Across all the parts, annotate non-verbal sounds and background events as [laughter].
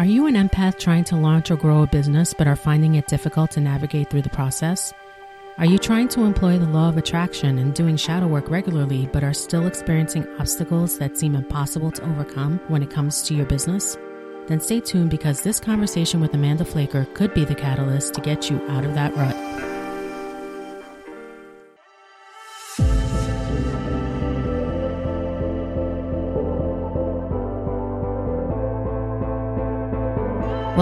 Are you an empath trying to launch or grow a business but are finding it difficult to navigate through the process? Are you trying to employ the law of attraction and doing shadow work regularly but are still experiencing obstacles that seem impossible to overcome when it comes to your business? Then stay tuned because this conversation with Amanda Flaker could be the catalyst to get you out of that rut.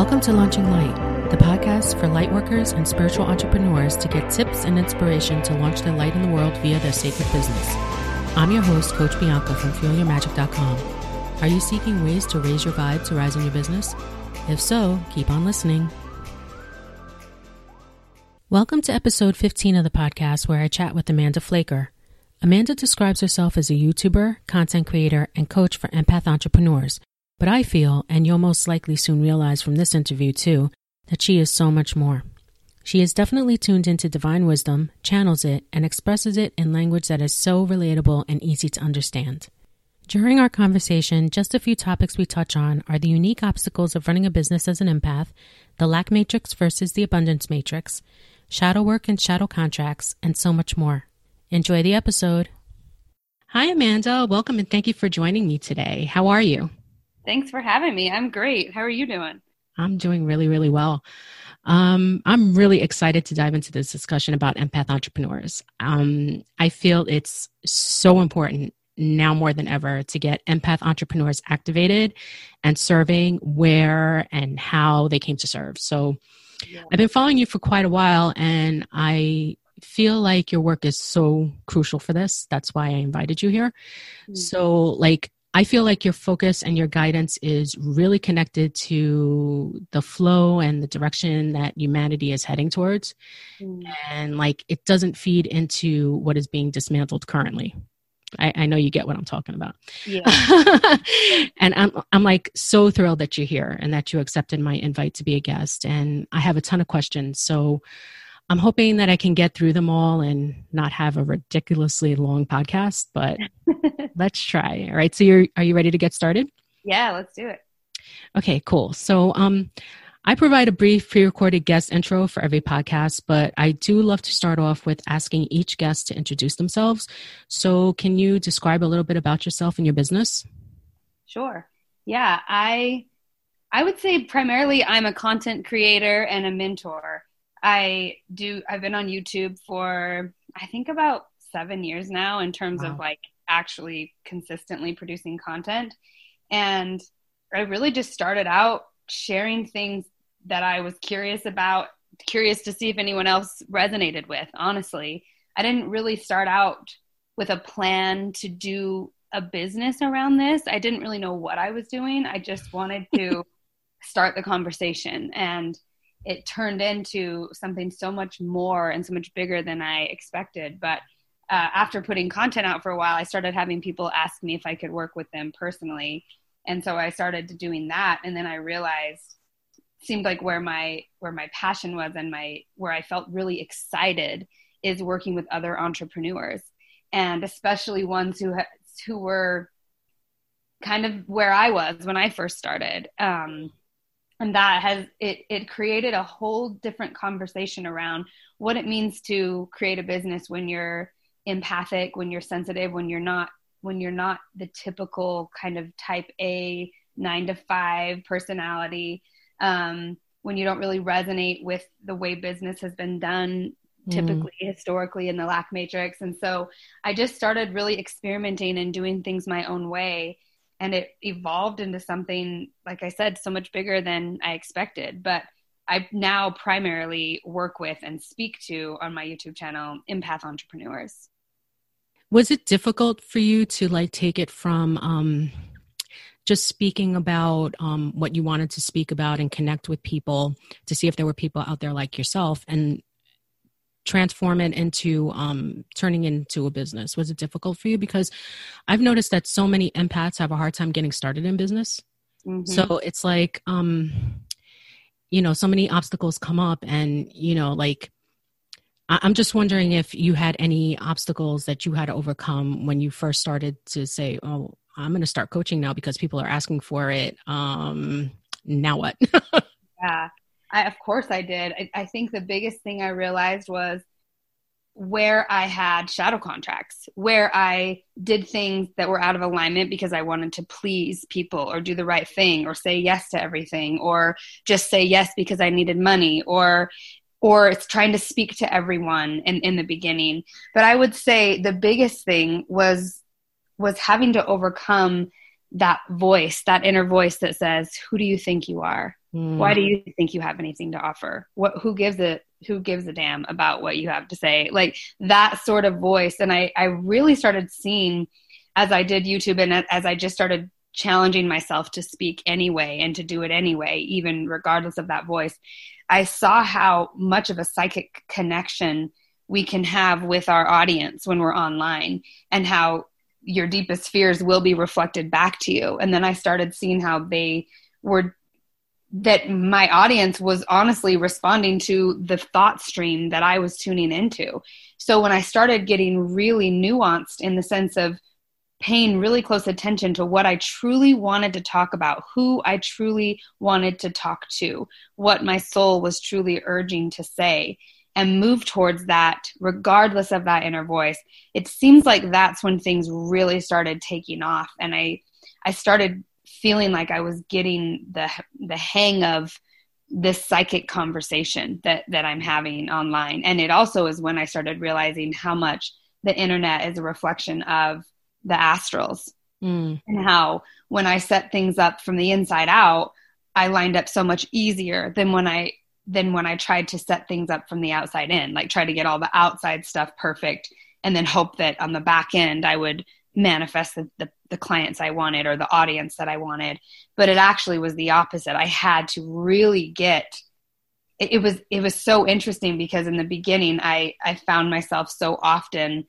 Welcome to Launching Light, the podcast for lightworkers and spiritual entrepreneurs to get tips and inspiration to launch their light in the world via their sacred business. I'm your host, Coach Bianca from FuelYourMagic.com. Are you seeking ways to raise your vibe to rise in your business? If so, keep on listening. Welcome to episode 15 of the podcast where I chat with Amanda Flaker. Amanda describes herself as a YouTuber, content creator, and coach for empath entrepreneurs but I feel, and you'll most likely soon realize from this interview too, that she is so much more. She is definitely tuned into divine wisdom, channels it, and expresses it in language that is so relatable and easy to understand. During our conversation, just a few topics we touch on are the unique obstacles of running a business as an empath, the lack matrix versus the abundance matrix, shadow work and shadow contracts, and so much more. Enjoy the episode. Hi, Amanda. Welcome and thank you for joining me today. How are you? Thanks for having me. I'm great. How are you doing? I'm doing really, really well. Um, I'm really excited to dive into this discussion about empath entrepreneurs. Um, I feel it's so important now more than ever to get empath entrepreneurs activated and serving where and how they came to serve. So yeah. I've been following you for quite a while and I feel like your work is so crucial for this. That's why I invited you here. Mm-hmm. So, like, I feel like your focus and your guidance is really connected to the flow and the direction that humanity is heading towards. Mm. And like it doesn't feed into what is being dismantled currently. I, I know you get what I'm talking about. Yeah. [laughs] and I'm I'm like so thrilled that you're here and that you accepted my invite to be a guest. And I have a ton of questions. So I'm hoping that I can get through them all and not have a ridiculously long podcast, but [laughs] let's try. All right. So you're are you ready to get started? Yeah, let's do it. Okay, cool. So um I provide a brief pre-recorded guest intro for every podcast, but I do love to start off with asking each guest to introduce themselves. So can you describe a little bit about yourself and your business? Sure. Yeah, I I would say primarily I'm a content creator and a mentor. I do I've been on YouTube for I think about 7 years now in terms wow. of like actually consistently producing content and I really just started out sharing things that I was curious about, curious to see if anyone else resonated with, honestly. I didn't really start out with a plan to do a business around this. I didn't really know what I was doing. I just wanted [laughs] to start the conversation and it turned into something so much more and so much bigger than I expected. But uh, after putting content out for a while, I started having people ask me if I could work with them personally. And so I started doing that. And then I realized seemed like where my where my passion was and my where I felt really excited is working with other entrepreneurs and especially ones who ha- who were kind of where I was when I first started. Um, and that has it it created a whole different conversation around what it means to create a business when you're empathic when you're sensitive when you're not when you're not the typical kind of type a nine to five personality um, when you don't really resonate with the way business has been done mm. typically mm. historically in the lack matrix and so i just started really experimenting and doing things my own way and it evolved into something like i said so much bigger than i expected. But i now primarily work with and speak to on my youtube channel empath entrepreneurs. Was it difficult for you to like take it from um just speaking about um, what you wanted to speak about and connect with people to see if there were people out there like yourself? And transform it into um, turning into a business was it difficult for you because i've noticed that so many empaths have a hard time getting started in business mm-hmm. so it's like um, you know so many obstacles come up and you know like i'm just wondering if you had any obstacles that you had to overcome when you first started to say oh i'm going to start coaching now because people are asking for it um, now what? [laughs] yeah, I, of course I did. I, I think the biggest thing I realized was where I had shadow contracts, where I did things that were out of alignment because I wanted to please people or do the right thing or say yes to everything or just say yes because I needed money or or it's trying to speak to everyone in, in the beginning. But I would say the biggest thing was was having to overcome that voice, that inner voice that says, Who do you think you are? Mm. Why do you think you have anything to offer? What who gives it who gives a damn about what you have to say like that sort of voice and i i really started seeing as i did youtube and as i just started challenging myself to speak anyway and to do it anyway even regardless of that voice i saw how much of a psychic connection we can have with our audience when we're online and how your deepest fears will be reflected back to you and then i started seeing how they were that my audience was honestly responding to the thought stream that I was tuning into. So when I started getting really nuanced in the sense of paying really close attention to what I truly wanted to talk about, who I truly wanted to talk to, what my soul was truly urging to say, and move towards that regardless of that inner voice, it seems like that's when things really started taking off. And I I started feeling like I was getting the the hang of this psychic conversation that that I'm having online. And it also is when I started realizing how much the internet is a reflection of the astrals mm. and how when I set things up from the inside out, I lined up so much easier than when I than when I tried to set things up from the outside in, like try to get all the outside stuff perfect and then hope that on the back end I would manifest the, the, the, clients I wanted or the audience that I wanted. But it actually was the opposite. I had to really get it, it was it was so interesting because in the beginning I, I found myself so often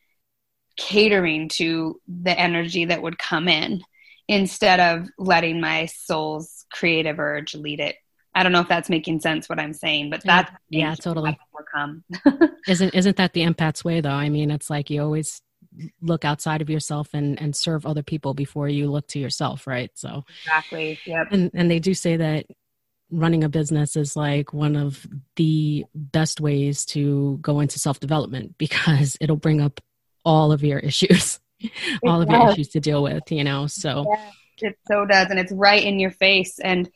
catering to the energy that would come in instead of letting my soul's creative urge lead it. I don't know if that's making sense what I'm saying, but that yeah, totally. Overcome. [laughs] isn't isn't that the empath's way though? I mean, it's like you always look outside of yourself and and serve other people before you look to yourself right? So exactly yep. And and they do say that running a business is like one of the best ways to go into self development [laughs] because it'll bring up all of your issues [laughs] all of your issues to deal with you know? So yeah, it so does and it's right in your face and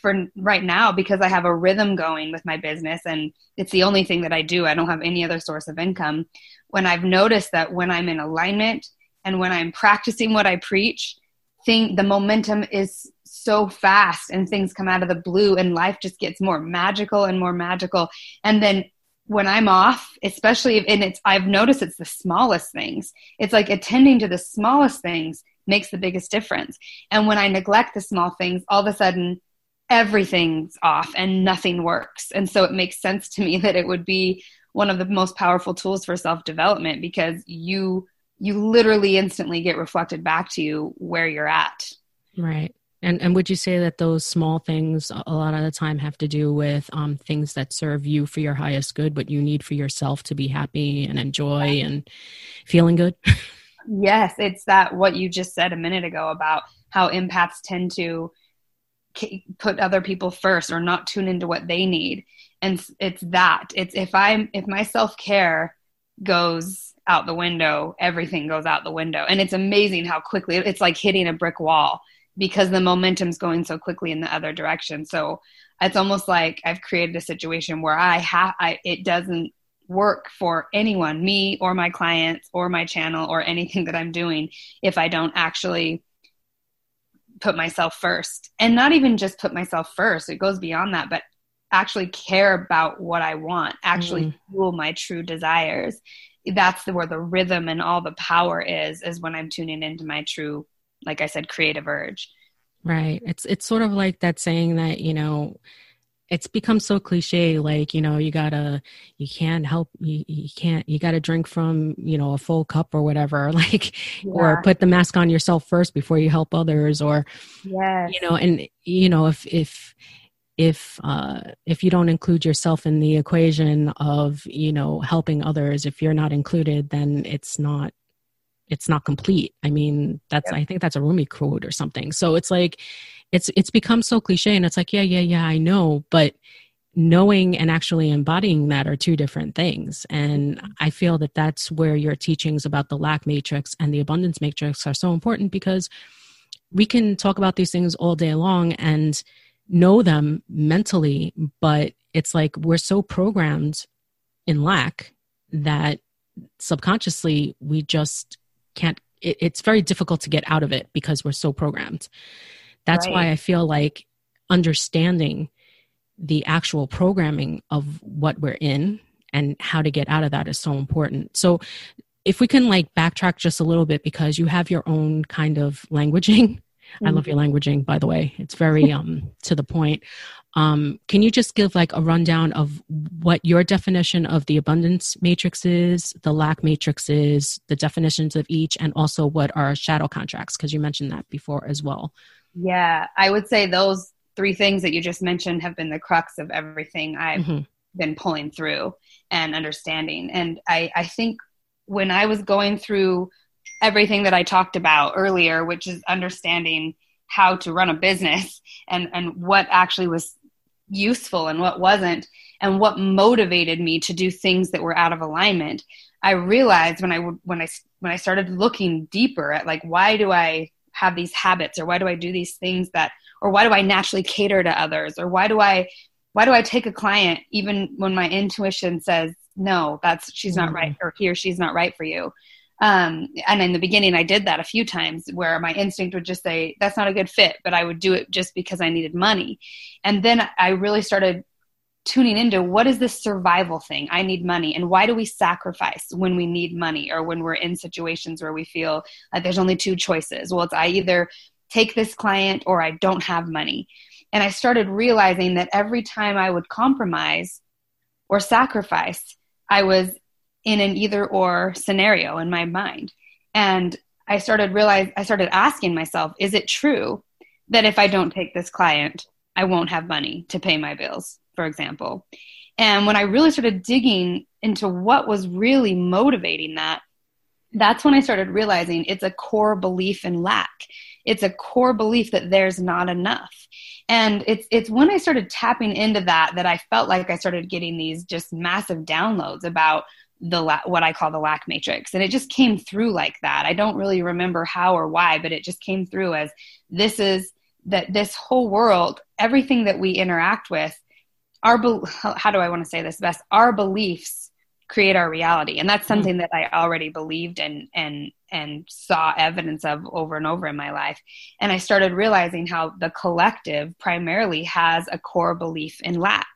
for right now because I have a rhythm going with my business and it's the only thing that I do. I don't have any other source of income when I've noticed that when I'm in alignment and when I'm practicing what I preach, thing the momentum is so fast and things come out of the blue and life just gets more magical and more magical. And then when I'm off, especially if, and it's I've noticed it's the smallest things. It's like attending to the smallest things makes the biggest difference. And when I neglect the small things, all of a sudden everything's off and nothing works. And so it makes sense to me [laughs] that it would be one of the most powerful tools for self development because you you literally instantly get reflected back to you where you're at. Right. And and would you say that those small things a lot of the time have to do with um, things that serve you for your highest good, what you need for yourself to be happy and enjoy and feeling good? [laughs] yes, it's that what you just said a minute ago about how empaths tend to put other people first or not tune into what they need. And it's that. It's if i'm if my self-care goes out the window everything goes out the window. And it's amazing how quickly it's like hitting a brick wall because the momentum's going so quickly in the other direction. So it's almost like i've created a situation where i have I, it doesn't work for anyone me or my clients or my channel or anything that i'm doing if i don't actually put myself first and not even just put myself first it goes beyond that but actually care about what I want, actually mm. fuel my true desires. That's the, where the rhythm and all the power is, is when I'm tuning into my true, like I said, creative urge. Right. It's, it's sort of like that saying that, you know, it's become so cliche like you know you gotta you can't help you, you can't you gotta drink from you know a full cup or whatever [laughs] like yeah. or put the mask on yourself first before you help others or yes. you know and you know if if if uh, if you don't include yourself in the equation of you know helping others if you're not included then it's not it's not complete i mean that's i think that's a rumi quote or something so it's like it's it's become so cliche and it's like yeah yeah yeah i know but knowing and actually embodying that are two different things. And i feel that that's where your teachings about the lack matrix and the abundance matrix are so important because we can talk about these things all day long and know them mentally but it's like we're so programmed in lack that subconsciously we just can't it, it's very difficult to get out of it because we're so programmed that's right. why i feel like understanding the actual programming of what we're in and how to get out of that is so important. So if we can like backtrack just a little bit because you have your own kind of languaging. Mm-hmm. [laughs] I love your languaging by the way. It's very [laughs] um to the point. Um, can you just give like a rundown of what your definition of the abundance matrix is, the lack matrix is, the definitions of each, and also what are shadow contracts? Because you mentioned that before as well. Yeah, I would say those three things that you just mentioned have been the crux of everything I've mm-hmm. been pulling through and understanding. And I, I think when I was going through everything that I talked about earlier, which is understanding how to run a business and, and what actually was useful and what wasn't, and what motivated me to do things that were out of alignment, I realized when I when I when I started looking deeper at like why do I have these habits or why do I do these things that or why do I naturally cater to others? Or why do I why do I take a client even when my intuition says no that's she's not mm-hmm. right or he or she's not right for you? Um, and in the beginning I did that a few times where my instinct would just say that's not a good fit but I would do it just because I needed money. And then I really started tuning into what is this survival thing i need money and why do we sacrifice when we need money or when we're in situations where we feel like there's only two choices well it's i either take this client or I don't have money. And I started realizing that every time I would compromise or sacrifice, I was in an either or scenario in my mind. And I started realize I started asking myself, is it true that if I don't take this client, I won't have money to pay my bills, for example? And when I really started digging into what was really motivating that, that's when I started realizing it's a core belief in lack. It's a core belief that there's not enough. And it's it's when i started tapping into that that i felt like i started getting these just massive downloads about the la- what i call the lack matrix. And it just came through like that. I don't really remember how or why but it just came through as this is that this whole world everything that we interact with our how do i want to say this best? Our beliefs create our reality and that's mm-hmm. something that i already believed and and and saw evidence of over and over in my life. And i started realizing how the collective primarily has a core belief in lack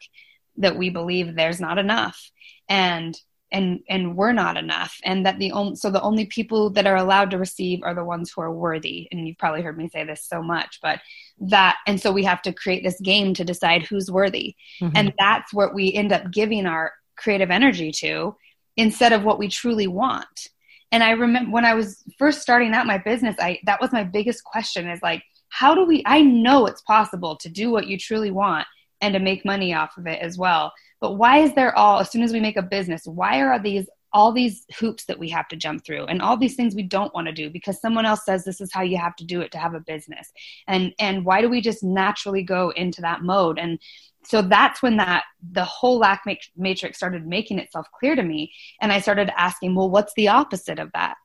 that we believe there's not enough. And and and we're not enough and that the only so the only people that are allowed to receive are the ones who are worthy and you've probably heard me say this so much but that and so we have to create this game to decide who's worthy mm-hmm. and that's what we end up giving our creative energy to instead of what we truly want. And I remember when I was first starting out my business, I that was my biggest question is like, how do we I know it's possible to do what you truly want and to make money off of it as well. But why is there all as soon as we make a business, why are these all these hoops that we have to jump through and all these things we don't want to do because someone else says this is how you have to do it to have a business? And and why do we just naturally go into that mode? And so that's when that the whole lack matrix started making itself clear to me. And i started asking well what's the opposite of that?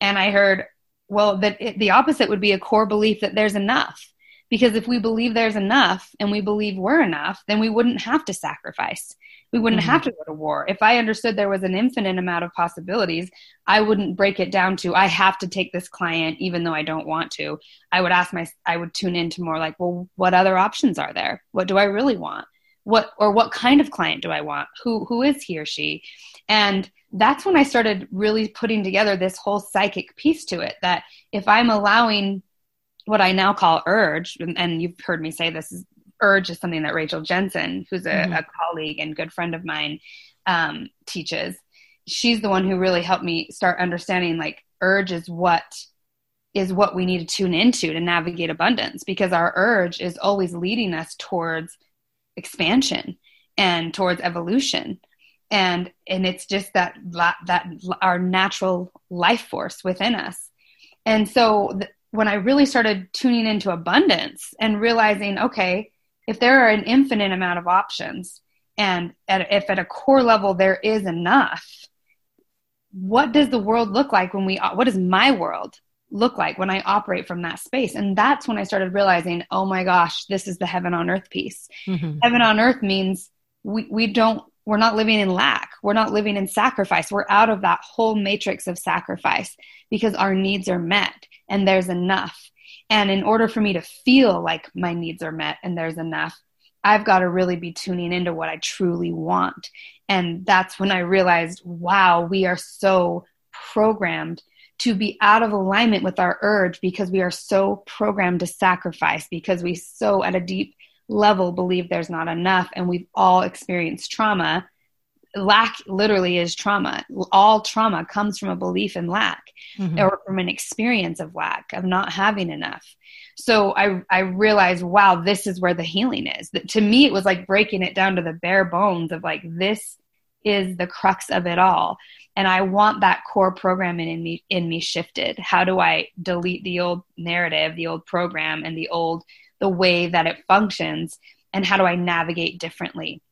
And i heard well that it, the opposite would be a core belief that there's enough because if we believe there's enough and we believe we're enough then we wouldn't have to sacrifice we wouldn't mm-hmm. have to go to war. If I understood there was an infinite amount of possibilities, I wouldn't break it down to I have to take this client even though I don't want to. I would ask my I would tune into more like, well, what other options are there? What do I really want? What or what kind of client do I want? Who who is he or she? And that's when I started really putting together this whole psychic piece to it that if I'm allowing what I now call urge, and, and you've heard me say this is, urge is something that Rachel Jensen, who's a, mm-hmm. a colleague and good friend of mine, um, teaches. She's the one who really helped me start understanding like urge is what is what we need to tune into to navigate abundance because our urge is always leading us towards expansion and towards evolution and and it's just that that our natural life force within us and so when I really started tuning into abundance and realizing, okay, if there are an infinite amount of options and at, if at a core level there is enough, what does the world look like when we, what does my world look like when I operate from that space? And that's when I started realizing, oh my gosh, this is the heaven on earth piece. Mm-hmm. Heaven on earth means we, we don't we're not living in lack. We're not living in sacrifice. We're out of that whole matrix of sacrifice because our needs are met and there's enough. And in order for me to feel like my needs are met and there's enough, I've got to really be tuning into what I truly want. And that's when I realized, wow, we are so programmed to be out of alignment with our urge because we are so programmed to sacrifice, because we so at a deep level believe there's not enough and we've all experienced trauma. Lack literally is trauma. All trauma comes from a belief in lack mm-hmm. or from an experience of lack of not having enough. So i i realized wow this is where the healing is. That to me it was like breaking it down to the bare bones of like this is the crux of it all. And i want that core programming in me in me shifted. How do i delete the old narrative the old program and the old the way that it functions and how do I navigate differently.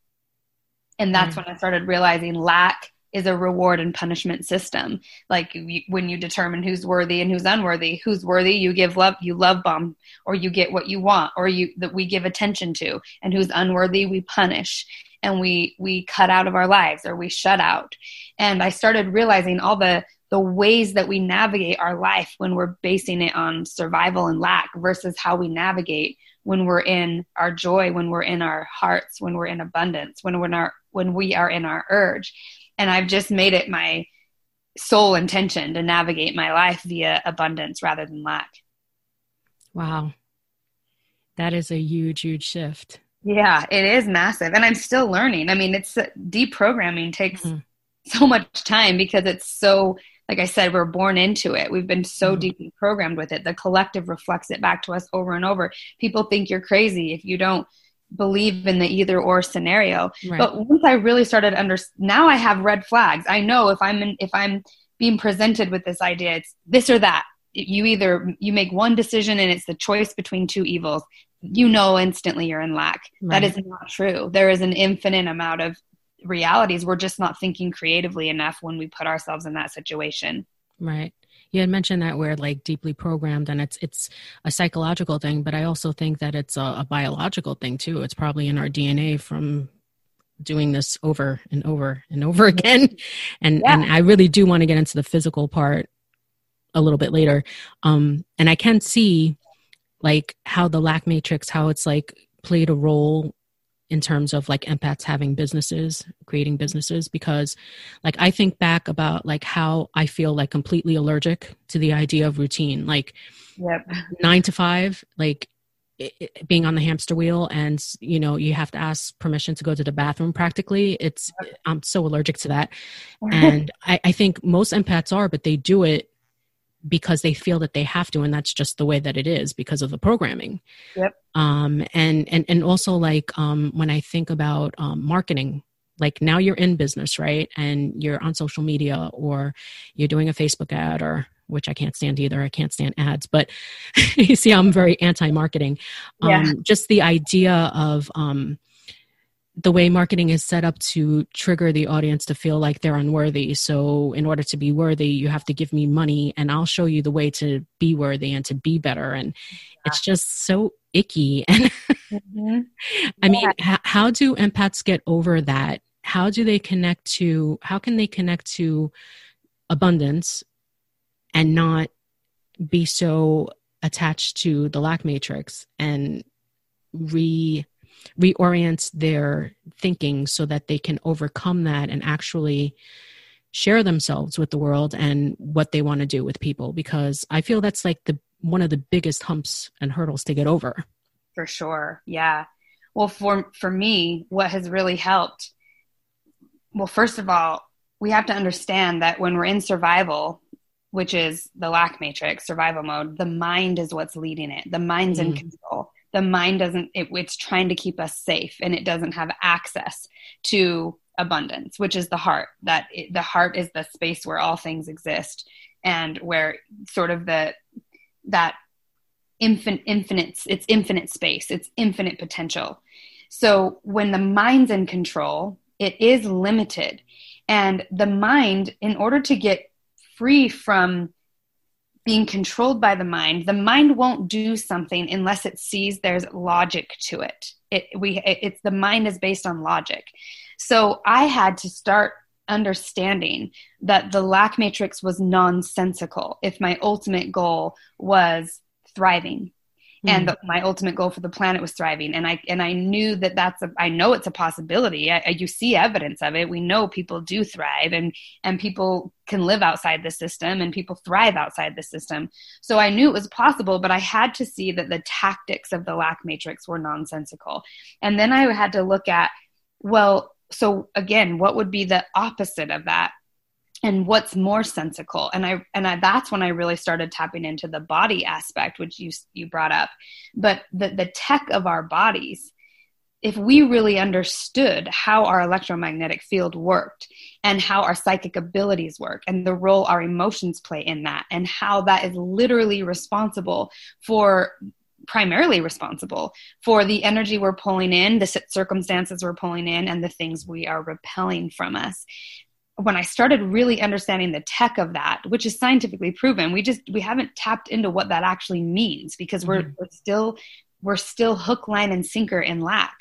And that's mm when I started realizing lack is a reward and punishment system. Like you, when you determine who's worthy and who's unworthy, who's worthy, you give love, you love bomb, or you get what you want, or you that we give attention to, and who's unworthy, we punish and we we cut out of our lives or we shut out. And I started realizing all the the ways that we navigate our life when we're basing it on survival and lack versus how we navigate when we're in our joy, when we're in our hearts, when we're in abundance, when we're in our when we are in our urge. And I've just made it my sole intention to navigate my life via abundance rather than lack. Wow. That is a huge, huge shift. Yeah, it is massive. And I'm still learning. I mean, it's deprogramming takes mm-hmm. so much time because it's so like I said, we're born into it. We've been so mm-hmm. deeply programmed with it. The collective reflects it back to us over and over. People think you're crazy if you don't believe in the either or scenario. Right. But once I really started under now I have red flags. I know if I'm in, if I'm being presented with this idea, it's this or that. You either you make one decision and it's the choice between two evils. You know instantly you're in lack. Right. That is not true. There is an infinite amount of realities we're just not thinking creatively enough when we put ourselves in that situation. Right. You had mentioned that we're like deeply programmed and it's it's a psychological thing but i also think that it's a, a biological thing too. It's probably in our dna from doing this over and over and over [laughs] again. And yeah. and i really do want to get into the physical part a little bit later. Um and i can see like how the lack matrix how it's like played a role in terms of like empaths having businesses creating businesses because like i think back about like how i feel like completely allergic to the idea of routine. Like yep. nine to five like it, being on the hamster wheel and you know you have to ask permission to go to the bathroom practically it's i'm so allergic to that. [laughs] And I, I think most empaths are but they do it because they feel that they have to and that's just the way that it is because of the programming. Yep. Um and and and also like um when i think about um marketing like now you're in business right? And you're on social media or you're doing a facebook ad or which i can't stand either. I can't stand ads but [laughs] you see i'm very anti-marketing. Um yeah. just the idea of um the way marketing is set up to trigger the audience to feel like they're unworthy. So, in order to be worthy, you have to give me money, and I'll show you the way to be worthy and to be better. And yeah. it's just so icky. [laughs] And mm-hmm. I mean, h- how do empaths get over that? How do they connect to, how can they connect to abundance and not be so attached to the lack matrix and re reorient their thinking so that they can overcome that and actually share themselves with the world and what they want to do with people because i feel that's like the one of the biggest humps and hurdles to get over. For sure yeah. Well for for me what has really helped well first of all we have to understand that when we're in survival which is the lack matrix survival mode the mind is what's leading it. The mind's mm. in control the mind doesn't it, it's trying to keep us safe and it doesn't have access to abundance which is the heart that it, the heart is the space where all things exist and where sort of the that infinite infinite it's infinite space it's infinite potential. So when the mind's in control it is limited. And the mind in order to get free from being controlled by the mind the mind won't do something unless it sees there's logic to it. It we it, it's the mind is based on logic. So i had to start understanding that the lack matrix was nonsensical if my ultimate goal was thriving and mm. the, my ultimate goal for the planet was thriving. And i and i knew that that's a i know it's a possibility. I, you see evidence of it. We know people do thrive and and people can live outside the system and people thrive outside the system. So i knew it was possible but i had to see that the tactics of the lack matrix were nonsensical. And then i had to look at well so again what would be the opposite of that and what's more sensical and i and I, that's when i really started tapping into the body aspect which you you brought up but the the tech of our bodies if we really understood how our electromagnetic field worked and how our psychic abilities work and the role our emotions play in that and how that is literally responsible for primarily responsible for the energy we're pulling in, the circumstances we're pulling in, and the things we are repelling from us. When I started really understanding the tech of that, which is scientifically proven, we just we haven't tapped into what that actually means because we're, mm-hmm. we're still we're still hook, line, and sinker in lack.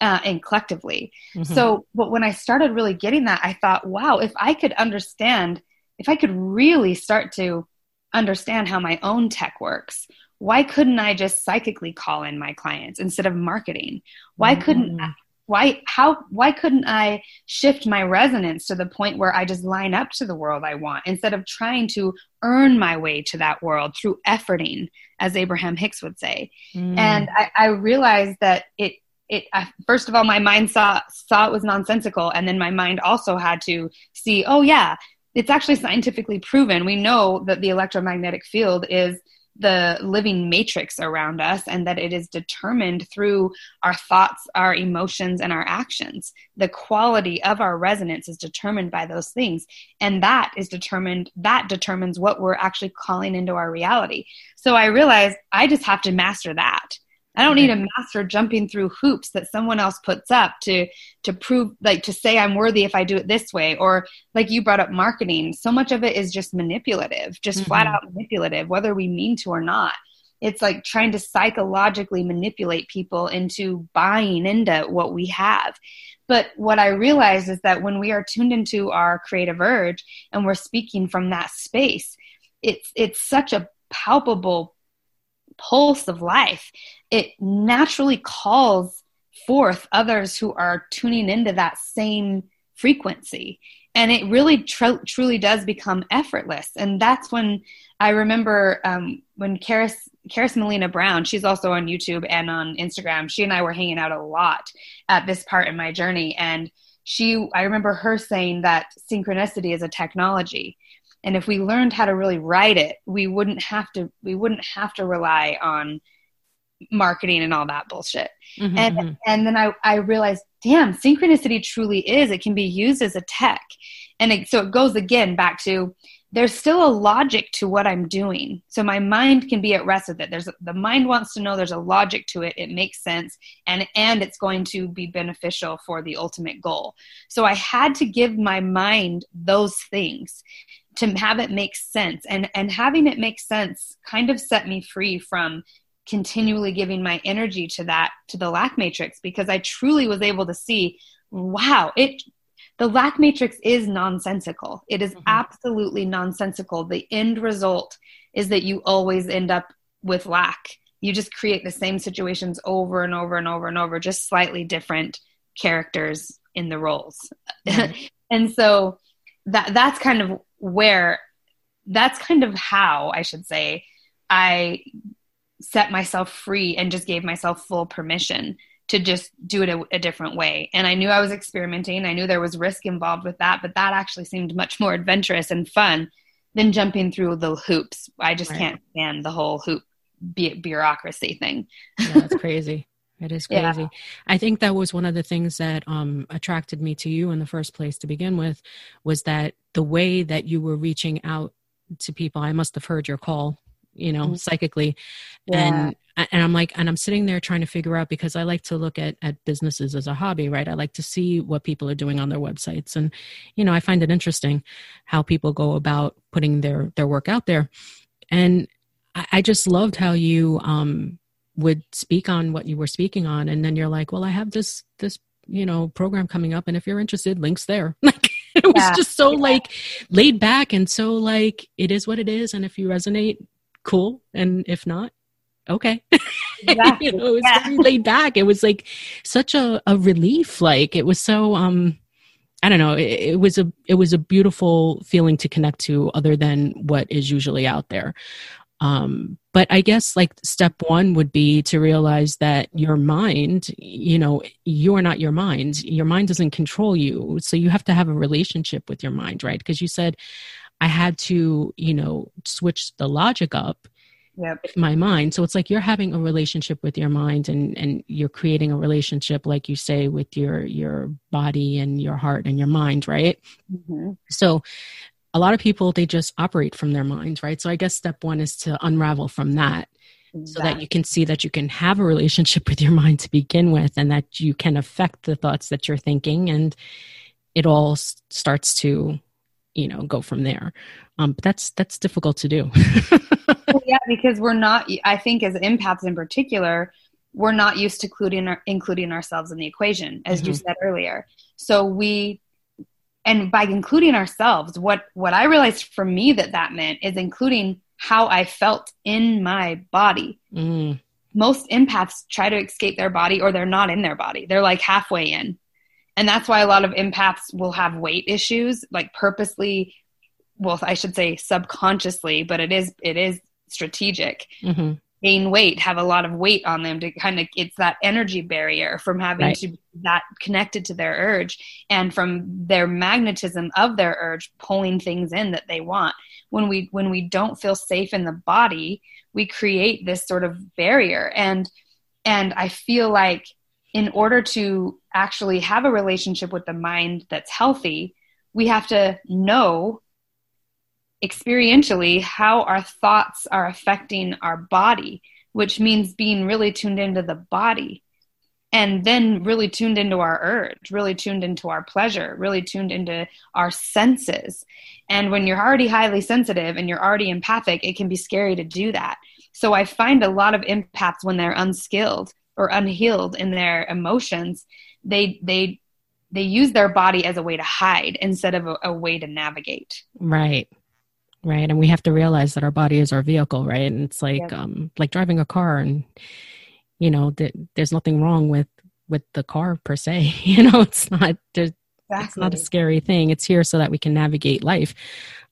Uh, and collectively. Mm-hmm. So, but when I started really getting that, I thought, wow, if I could understand, if I could really start to understand how my own tech works, why couldn't I just psychically call in my clients instead of marketing? Why mm-hmm. couldn't why how why couldn't I shift my resonance to the point where I just line up to the world I want instead of trying to earn my way to that world through efforting, as Abraham Hicks would say. Mm. And I, I realized that it it I, first of all my mind saw saw it was nonsensical and then my mind also had to see oh yeah it's actually scientifically proven we know that the electromagnetic field is the living matrix around us and that it is determined through our thoughts, our emotions, and our actions. The quality of our resonance is determined by those things. And that is determined, that determines what we're actually calling into our reality. So I realized I just have to master that. I don't need a master jumping through hoops that someone else puts up to to prove like to say I'm worthy if I do it this way or like you brought up marketing. So much of it is just manipulative, just mm-hmm. flat out manipulative whether we mean to or not. It's like trying to psychologically manipulate people into buying into what we have. But what I realize is that when we are tuned into our creative urge and we're speaking from that space, it's it's such a palpable pulse of life, it naturally calls forth others who are tuning into that same frequency. And it really tr- truly does become effortless. And that's when I remember um, when Karis, Karis Melina Brown, she's also on YouTube and on Instagram. She and I were hanging out a lot at this part in my journey. And she, I remember her saying that synchronicity is a technology and if we learned how to really write it we wouldn't have to we wouldn't have to rely on marketing and all that bullshit. Mm-hmm, and mm-hmm. and then I, I realized damn synchronicity truly is it can be used as a tech. And it, so it goes again back to there's still a logic to what i'm doing. So my mind can be at rest with it. There's the mind wants to know there's a logic to it. It makes sense. And and it's going to be beneficial for the ultimate goal. So i had to give my mind those things to have it make sense. And and having it make sense kind of set me free from continually giving my energy to that to the lack matrix because i truly was able to see wow it the lack matrix is nonsensical. It is mm-hmm. absolutely nonsensical. The end result is that you always end up with lack you just create the same situations over and over and over and over just slightly different characters in the roles. Mm-hmm. [laughs] and so that that's kind of where that's kind of how I should say I set myself free and just gave myself full permission to just do it a, a, different way. And I knew I was experimenting. I knew there was risk involved with that, but that actually seemed much more adventurous and fun than jumping through the hoops. I just right. can't stand the whole hoop bureaucracy thing. yeah, that's crazy. [laughs] It is crazy. Yeah. I think that was one of the things that um, attracted me to you in the first place to begin with was that the way that you were reaching out to people, I must have heard your call you know, mm-hmm. psychically. Yeah. And and I'm like, and I'm sitting there trying to figure out because I like to look at at businesses as a hobby, right? I like to see what people are doing on their websites, and you know, I find it interesting how people go about putting their their work out there. And I, I just loved how you um, would speak on what you were speaking on, and then you're like, well, I have this this you know program coming up, and if you're interested, links there. [laughs] Like it was yeah. just so yeah. like laid back and so like it is what it is, and if you resonate, cool, and if not, okay. [laughs] Exactly. you know, it was yeah. laid back. It was like such a, a relief. Like it was so um I don't know, it, it, was a it was a beautiful feeling to connect to other than what is usually out there. Um, but I guess like step one would be to realize that your mind, you know, you are not your mind. Your mind doesn't control you. So you have to have a relationship with your mind, right? Because you said I had to, you know, switch the logic up yep. with my mind. So it's like you're having a relationship with your mind and, and you're creating a relationship, like you say, with your your body and your heart and your mind, right? Mm-hmm. So a lot of people they just operate from their mind, right? So I guess step one is to unravel from that. Exactly. So that you can see that you can have a relationship [laughs] with your mind to begin with, and that you can affect the thoughts that you're thinking, and it all starts to you know go from there um, but that's that's difficult to do [laughs] well, yeah because we're not i think as empaths in particular we're not used to including our, including ourselves in the equation as mm-hmm. you said earlier so we and by including ourselves what what i realized for me that that meant is including how i felt in my body mm. most empaths try to escape their body or they're not in their body they're like halfway in and that's why a lot of empaths will have weight issues like purposely well i should say subconsciously but it is it is strategic mm-hmm. Gain weight have a lot of weight on them to kind of it's that energy barrier from having right. to be that connected to their urge and from their magnetism of their urge pulling things in that they want when we when we don't feel safe in the body we create this sort of barrier and and i feel like in order to actually have a relationship with the mind that's healthy, we have to know experientially how our thoughts are affecting our body, which means being really tuned into the body. And then really tuned into our urge, really tuned into our pleasure, really tuned into our senses. And when you're already highly sensitive and you're already empathic, it can be scary to do that. So I find a lot of empaths when they're unskilled or unhealed in their emotions they they they use their body as a way to hide instead of a, a way to navigate right right? And we have to realize that our body is our vehicle right? And it's like um like driving a car and you know th- there's nothing wrong with with the car per se [laughs] you know it's not exactly. it's not a scary thing. It's here so that we can navigate life.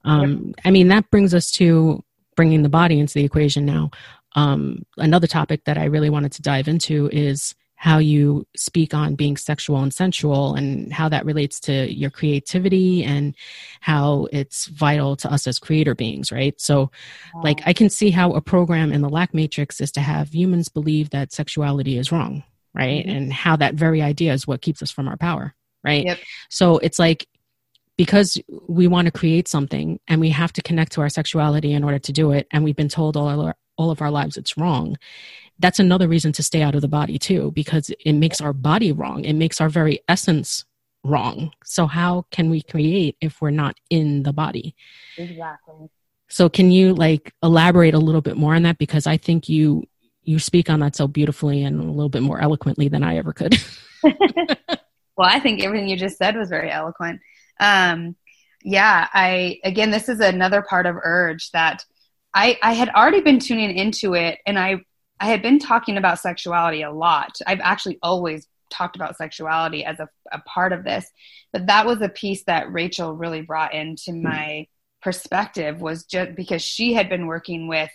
Um yep. i mean that brings us to bringing the body into the equation now. Um, another topic that I really wanted to dive into is how you speak on being sexual and sensual and how that relates to your creativity and how it's vital to us as creator beings, right? So, like, I can see how a program in the lack matrix is to have humans believe that sexuality is wrong, right? Mm-hmm. And how that very idea is what keeps us from our power, right? Yep. So, it's like because we want to create something and we have to connect to our sexuality in order to do it and we've been told all our, all of our lives it's wrong that's another reason to stay out of the body too because it makes our body wrong. It makes our very essence wrong. So how can we create if we're not in the body? Exactly. So can you like elaborate a little bit more on that? Because i think you you speak on that so beautifully and a little bit more eloquently than i ever could. [laughs] Well i think everything you just said was very eloquent. Um yeah i again this is another part of urge that I, I had already been tuning into it and I, I had been talking about sexuality a lot. I've actually always talked about sexuality as a, a part of this, but that was a piece that Rachel really brought into hmm. my perspective was just because she had been working with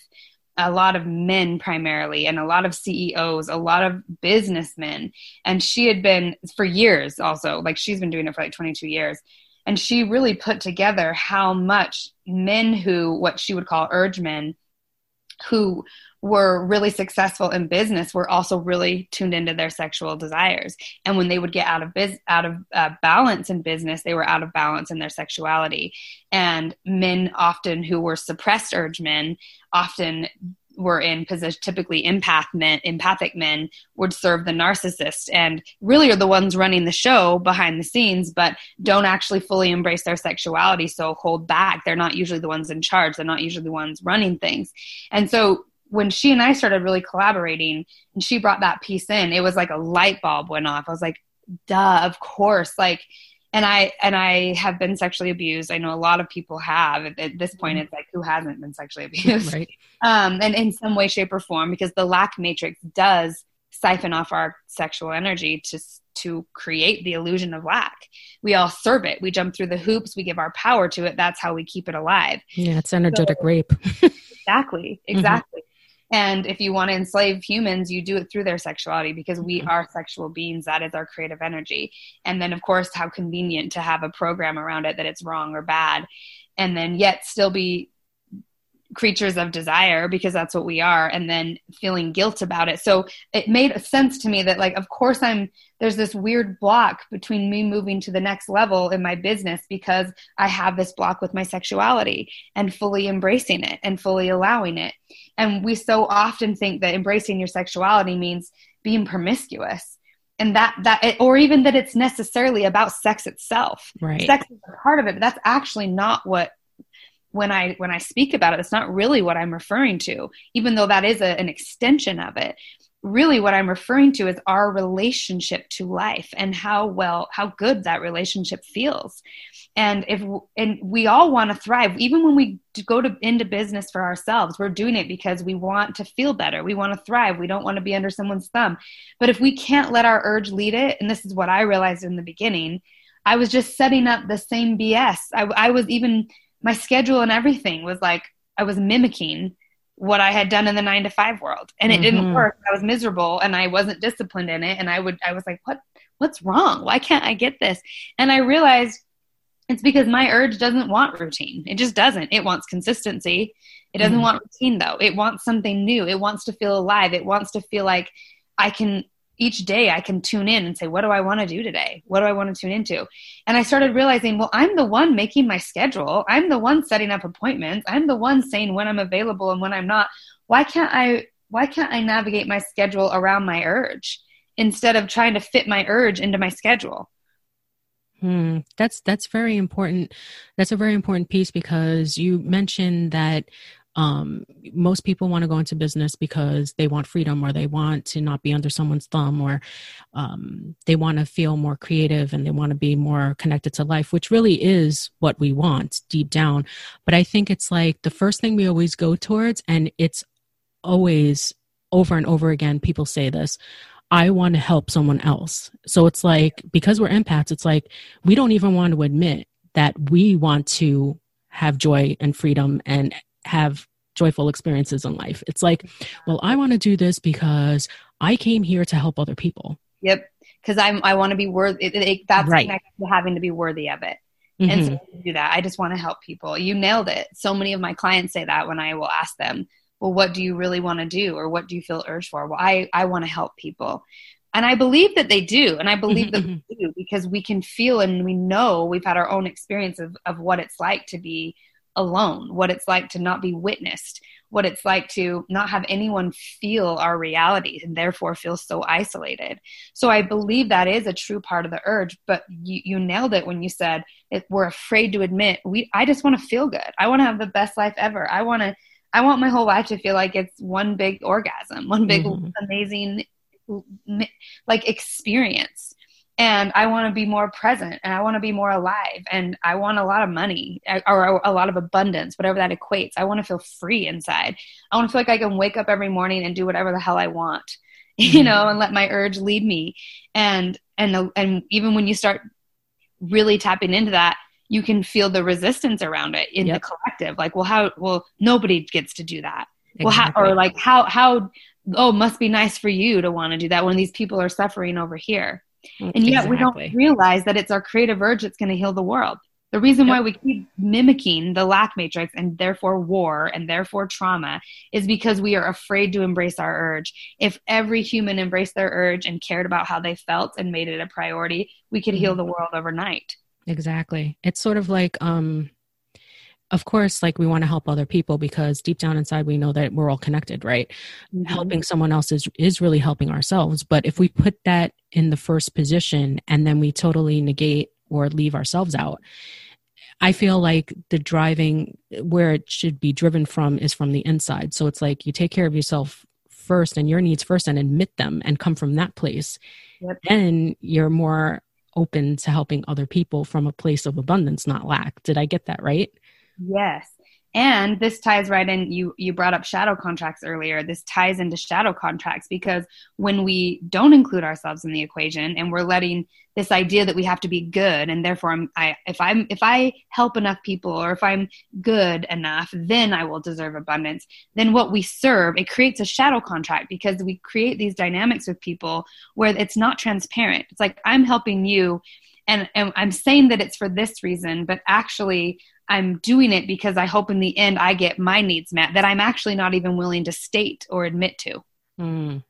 a lot of men primarily and a lot of CEOs, a lot of businessmen. And she had been for years also, like she's been doing it for like 22 years and she really put together how much men who what she would call urge men who were really successful in business were also really tuned into their sexual desires. And when they would get out of biz- out of uh, balance in business they were out of balance in their sexuality. And men often who were suppressed urge men often were in position typically empath men empathic men would serve the narcissist and really are the ones running the show behind the scenes but don't actually fully embrace their sexuality. So hold back. They're not usually the ones in charge. They're not usually the ones running things. And so when she and I started really collaborating and she brought that piece in it was like a light bulb went off I was like duh of course like and I and I have been sexually abused. I know a lot of people have. At, this point, mm-hmm. it's like who hasn't been sexually abused, right? [laughs] Um, and in some way, shape, or form, because the lack matrix does siphon off our sexual energy to to create the illusion of lack. We all serve it. We jump through the hoops. We give our power to it. That's how we keep it alive. Yeah, it's energetic so, rape. [laughs] exactly. Exactly. And if you want to enslave humans, you do it through their sexuality because we mm-hmm. are sexual beings. That is our creative energy. And then, of course, how convenient to have a program around it that it's wrong or bad. And then, yet still be creatures of desire because that's what we are and then feeling guilt about it. So it made sense to me that like of course i'm there's this weird block between me moving to the next level in my business because i have this block with my sexuality and fully embracing it and fully allowing it. And we so often think that embracing your sexuality means being promiscuous. And that that or even that it's necessarily about sex itself. Right. Sex is a part of it but that's actually not what when I when I speak about it, it's not really what I'm referring to, even though that is a, an extension of it. Really, what I'm referring to is our relationship to life and how well, how good that relationship feels. And if and we all want to thrive, even when we go to into business for ourselves, we're doing it because we want to feel better. We want to thrive. We don't want to be under someone's thumb. But if we can't let our urge lead it, and this is what I realized in the beginning, I was just setting up the same BS. I, I was even my schedule and everything was like I was mimicking what I had done in the nine to five world. And it mm-hmm. didn't work. I was miserable and I wasn't disciplined in it. And I would, I was like, what, what's wrong? Why can't I get this? And I realized it's because my urge doesn't want routine. It just doesn't. It wants consistency. It doesn't mm-hmm. want routine though. It wants something new. It wants to feel alive. It wants to feel like I can each day I can tune in and say, what do I want to do today? What do I want to tune into? And I started realizing, well, I'm the one making my schedule. I'm the one setting up appointments. I'm the one saying when I'm available and when I'm not. Why can't I why can't I navigate my schedule around my urge instead of trying to fit my urge into my schedule? Hmm. That's that's very important. That's a very important piece because you mentioned that um, most people want to go into business because they want freedom or they want to not be under someone's thumb or um, they want to feel more creative and they want to be more connected to life, which really is what we want deep down. But I think it's like the first thing we always go towards, and it's always over and over again, people say this. I want to help someone else. So it's like, because we're empaths, it's like we don't even want to admit that we want to have joy and freedom and have joyful experiences in life. It's like, well, I want to do this because I came here to help other people. Yep. Because I'm, I want to be worthy. It, it, that's right. connected to having to be worthy of it. Mm-hmm. And so mm-hmm. do that. I just want to help people. You nailed it. So many of my clients say that when I will ask them, well, what do you really want to do? Or what do you feel urged for? Well, I, I want to help people. And I believe that they do. And I believe that mm-hmm. we do because we can feel and we know we've had our own experience of, of what it's like to be alone, what it's like to not be witnessed, what it's like to not have anyone feel our reality and therefore feel so isolated. So I believe that is a true part of the urge, but you, you nailed it when you said if we're afraid to admit we I just want to feel good. I want to have the best life ever. I want to I want my whole life to feel like it's one big orgasm, one big mm-hmm. amazing like experience and I want to be more present and I want to be more alive and I want a lot of money or a lot of abundance, whatever that equates. I want to feel free inside. I want to feel like I can wake up every morning and do whatever the hell I want, [laughs] you mm-hmm. know, and let my urge lead me. And and and even when you start really tapping into that, you can feel the resistance around it in yep. the collective. Like, well, how? Well, nobody gets to do that. Exactly. Well, how, or like how how? Oh, must be nice for you to want to do that when these people are suffering over here and yet exactly. we don't realize that it's our creative urge that's going to heal the world The reason yep. why we keep mimicking the lack matrix and therefore war and therefore trauma is because we are afraid to embrace our urge. If every human embraced their urge and cared about how they felt and made it a priority, we could mm-hmm. heal the world overnight. Exactly. It's sort of like um of course like we want to help other people because deep down inside we know that we're all connected right mm-hmm. helping someone else is is really helping ourselves but if we put that in the first position and then we totally negate or leave ourselves out. I feel like the driving where it should be driven from is from the inside. So it's like you take care of yourself first and your needs first and admit them and come from that place. Yep. then you're more open to helping other people from a place of abundance not lack. Did i get that right? Yes. And this ties right in. You you brought up shadow contracts earlier. This ties into shadow contracts because when we don't include ourselves in the equation and we're letting this idea that we have to be good and therefore I'm, I if I'm if I help enough people or if I'm good enough, then I will deserve abundance. Then what we serve it creates a shadow contract because we create these dynamics with people where it's not transparent. It's like I'm helping you and, and I'm saying that it's for this reason, but actually I'm doing it because I hope in the end I get my needs met that I'm actually not even willing to state or admit to. Mm.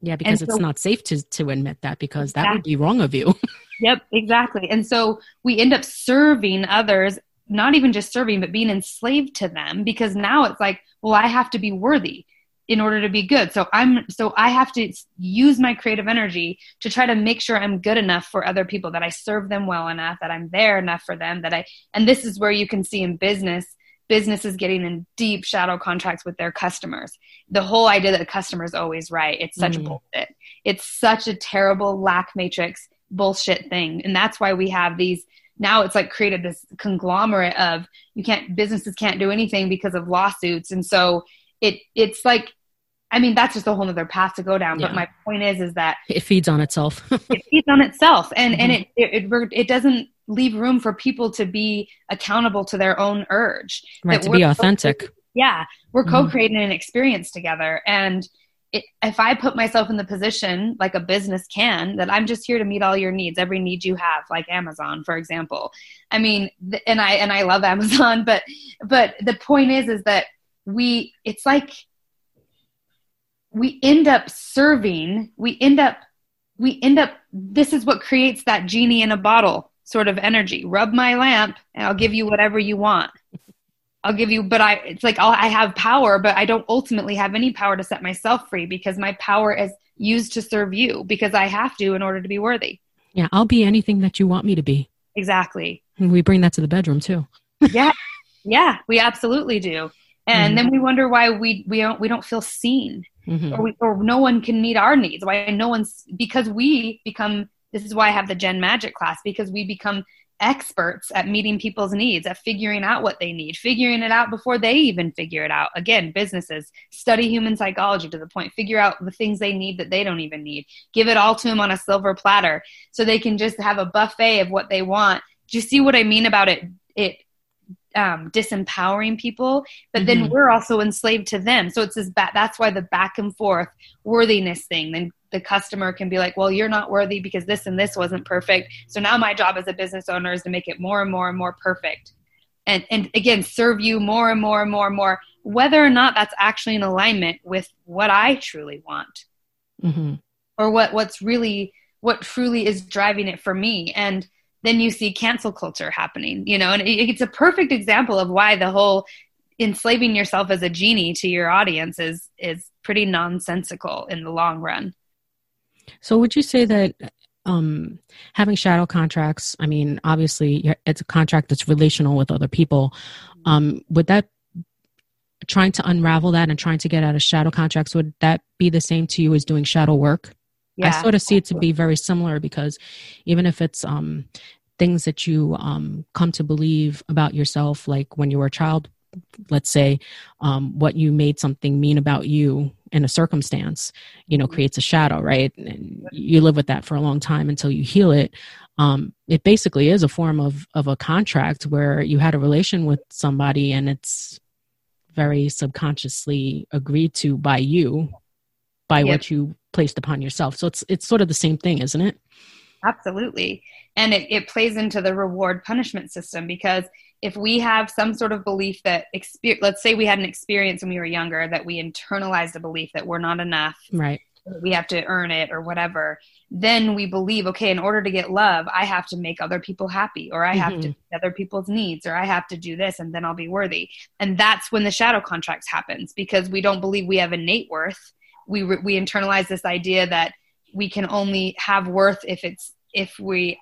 Yeah, because it's not safe to to admit that because exactly. that would be wrong of you. [laughs] yep, exactly. And so we end up serving others, not even just serving, but being enslaved to them because now it's like, well, I have to be worthy in order to be good. So I'm so I have to use my creative energy to try to make sure I'm good enough for other people that I serve them well enough that I'm there enough for them that I and this is where you can see in business businesses getting in deep shadow contracts with their customers. The whole idea that the customer is always right, it's such mm. bullshit. It's such a terrible lack matrix bullshit thing. And that's why we have these now it's like created this conglomerate of you can't businesses can't do anything because of lawsuits and so it it's like I mean, that's just a whole other path to go down. Yeah. But my point is, is that it feeds on itself. [laughs] it feeds on itself, and mm-hmm. and it, it it it doesn't leave room for people to be accountable to their own urge. Right to be authentic. yeah, we're mm-hmm. co-creating an experience together, and it, if I put myself in the position like a business can that I'm just here to meet all your needs, every need you have, like Amazon, for example. I mean, and I and I love Amazon, [laughs] but but the point is, is that we it's like we end up serving we end up we end up this is what creates that genie in a bottle sort of energy. Rub my lamp and i'll give you whatever you want. I'll give you but i it's like I'll, i have power but i don't ultimately have any power to set myself free because my power is used to serve you because i have to in order to be worthy. Yeah i'll be anything that you want me to be. Exactly. And we bring that to the bedroom too. Yeah. Yeah we absolutely do and mm-hmm. then we wonder why we we don't we don't feel seen. Mm-hmm. or we, or no one can meet our needs. Why no one's because we become this is why i have the gen magic class because we become experts at meeting people's needs at figuring out what they need figuring it out before they even figure it out. Again businesses study human psychology to the point figure out the things they need that they don't even need. Give it all to them on a silver platter so they can just have a buffet of what they want. Do you see what i mean about it? It um, disempowering people, but then mm-hmm. we're also enslaved to them. So it's this back. That's why the back and forth worthiness thing. Then the customer can be like, "Well, you're not worthy because this and this wasn't perfect." So now my job as a business owner is to make it more and more and more perfect, and and again serve you more and more and more and more, whether or not that's actually in alignment with what I truly want, mm-hmm. or what what's really what truly is driving it for me and then you see cancel culture happening, you know, and it's a perfect example of why the whole enslaving yourself as a genie to your audience is is pretty nonsensical in the long run. So would you say that um, having shadow contracts, I mean, obviously it's a contract that's relational with other people. Um, would that trying to unravel that and trying to get out of shadow contracts would that be the same to you as doing shadow work? Yeah. I sort of see it to be very similar because even if it's um, things that you um, come to believe about yourself, like when you were a child, let's say um, what you made something mean about you in a circumstance, you know, creates a shadow, right? And you live with that for a long time until you heal it. Um, it basically is a form of of a contract where you had a relation with somebody and it's very subconsciously agreed to by you by yep. what you placed upon yourself. So it's it's sort of the same thing, isn't it? Absolutely. And it, it plays into the reward punishment system because if we have some sort of belief that, exper- let's say we had an experience when we were younger that we internalized a belief that we're not enough. Right. We have to earn it or whatever. Then we believe, okay, in order to get love, I have to make other people happy or I have mm-hmm. to meet other people's needs or I have to do this and then I'll be worthy. And that's when the shadow contracts happens because we don't believe we have innate worth. We, re- we internalize this idea that we can only have worth if it's if we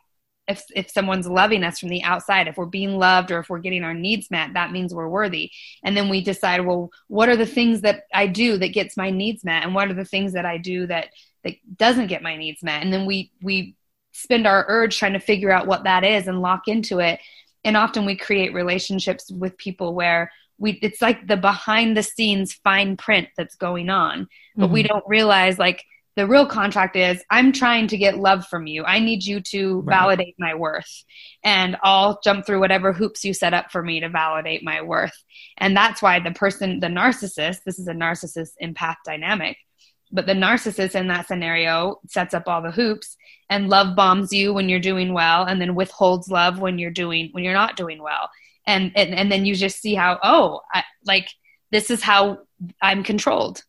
if if someone's loving us from the outside. If we're being loved or if we're getting our needs met that means we're worthy. And then we decide well what are the things that i do that gets my needs met? And what are the things that i do that that doesn't get my needs met? And then we we spend our urge trying to figure out what that is and lock into it. And often we create relationships with people where we it's like the behind the scenes fine print that's going on but mm-hmm. we don't realize like the real contract is I'm trying to get love from you. I need you to right. validate my worth. And I'll jump through whatever hoops you set up for me to validate my worth. And that's why the person, the narcissist, this is a narcissist empath dynamic, but the narcissist in that scenario sets up all the hoops and love bombs you when you're doing well and then withholds love when you're doing when you're not doing well. And and, and then you just see how, oh, I, like this is how I'm controlled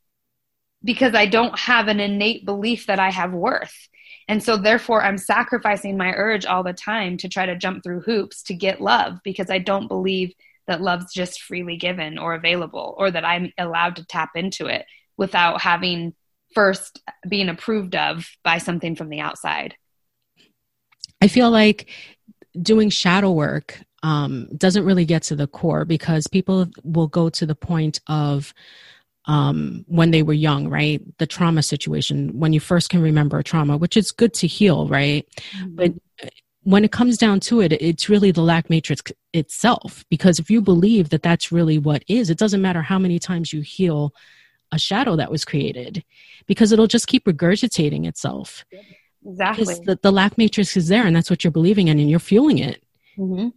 because I don't have an innate belief that I have worth. And so, therefore, I'm sacrificing my urge all the time to try to jump through hoops to get love because I don't believe that love's just freely given or available or that I'm allowed to tap into it without having first being approved of by something from the outside. I feel like doing shadow work um, doesn't really get to the core because people will go to the point of, um, when they were young, right? The trauma situation, when you first can remember a trauma, which is good to heal, right? Mm-hmm. But uh, when it comes down to it, it's really the lack matrix itself. Because if you believe that that's really what is, it doesn't matter how many times you heal a shadow that was created, because it'll just keep regurgitating itself. Exactly. The, the, lack matrix is there, and that's what you're believing in, and you're fueling it. Mm-hmm.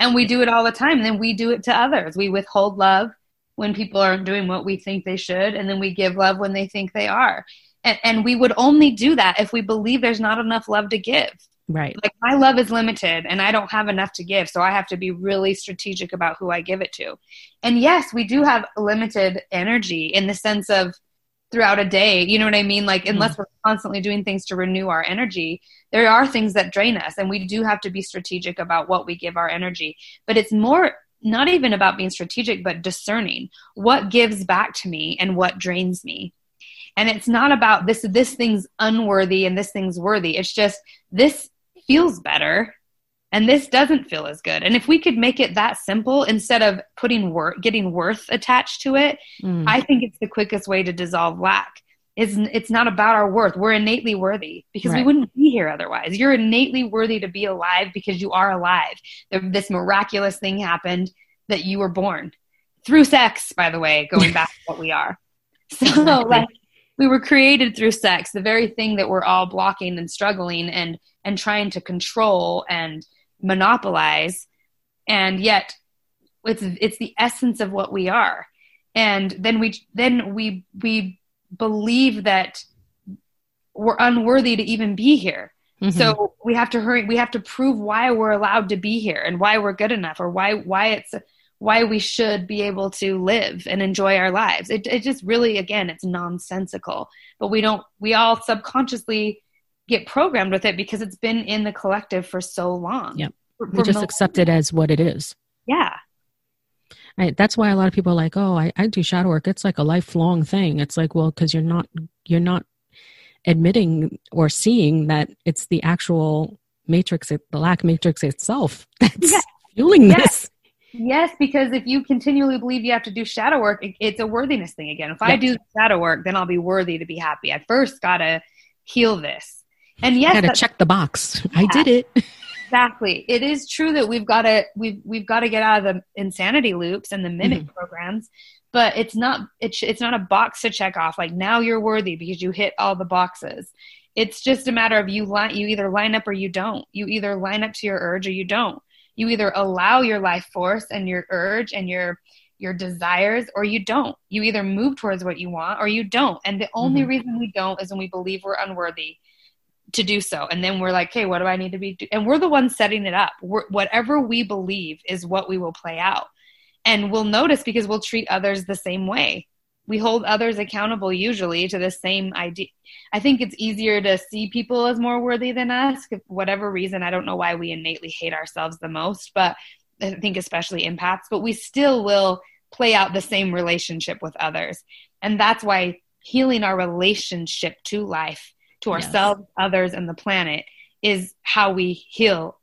And we do it all the time. And then we do it to others. We withhold love when people aren't doing what we think they should, and then we give love when they think they are. And, and we would only do that if we believe there's not enough love to give. Right. Like my love is limited and I don't have enough to give. So I have to be really strategic about who I give it to. And yes, we do have limited energy in the sense of throughout a day. You know what I mean? Like, unless mm. we're constantly doing things to renew our energy, there are things that drain us. And we do have to be strategic about what we give our energy. But it's more not even about being strategic, but discerning what gives back to me and what drains me. And it's not about this, this thing's unworthy and this thing's worthy. It's just this feels better and this doesn't feel as good. And if we could make it that simple instead of putting worth, getting worth attached to it, mm. I think it's the quickest way to dissolve lack. It's, it's not about our worth. We're innately worthy because right. we wouldn't be here otherwise. You're innately worthy to be alive because you are alive. This miraculous thing happened that you were born through sex, by the way, going [laughs] back to what we are. [laughs] So, like, we were created through sex, the very thing that we're all blocking and struggling and and trying to control and monopolize, and yet it's it's the essence of what we are. And then we then we we believe that we're unworthy to even be here. Mm-hmm. So we have to hurry. We have to prove why we're allowed to be here and why we're good enough, or why why it's why we should be able to live and enjoy our lives. It, it just really, again, it's nonsensical. But we don't. We all subconsciously get programmed with it because it's been in the collective for so long. Yeah, we just accept it as what it is. Yeah, I, that's why a lot of people are like, oh, I, I do shadow work. It's like a lifelong thing. It's like, well, because you're not you're not admitting or seeing that it's the actual matrix, the lack matrix itself [laughs] that's yes. fueling yes. this. Yes, because if you continually believe you have to do shadow work, it, it's a worthiness thing again. If yes. I do shadow work, then I'll be worthy to be happy. I first got to heal this. And yes, got to check the box. Yeah. I did it. [laughs] exactly it is true that we've got to we've we've got to get out of the insanity loops and the mimic mm-hmm. programs but it's not it's it's not a box to check off like now you're worthy because you hit all the boxes it's just a matter of you line you either line up or you don't you either line up to your urge or you don't you either allow your life force and your urge and your your desires or you don't you either move towards what you want or you don't and the only mm-hmm. reason we don't is when we believe we're unworthy to do so. And then we're like, hey, what do I need to be? Do-? And we're the ones setting it up. We're, whatever we believe is what we will play out. And we'll notice because we'll treat others the same way. We hold others accountable usually to the same idea. I think it's easier to see people as more worthy than us. For whatever reason, I don't know why we innately hate ourselves the most, but I think especially empaths, but we still will play out the same relationship with others. And that's why healing our relationship to life to ourselves, yes. others, and the planet is how we heal,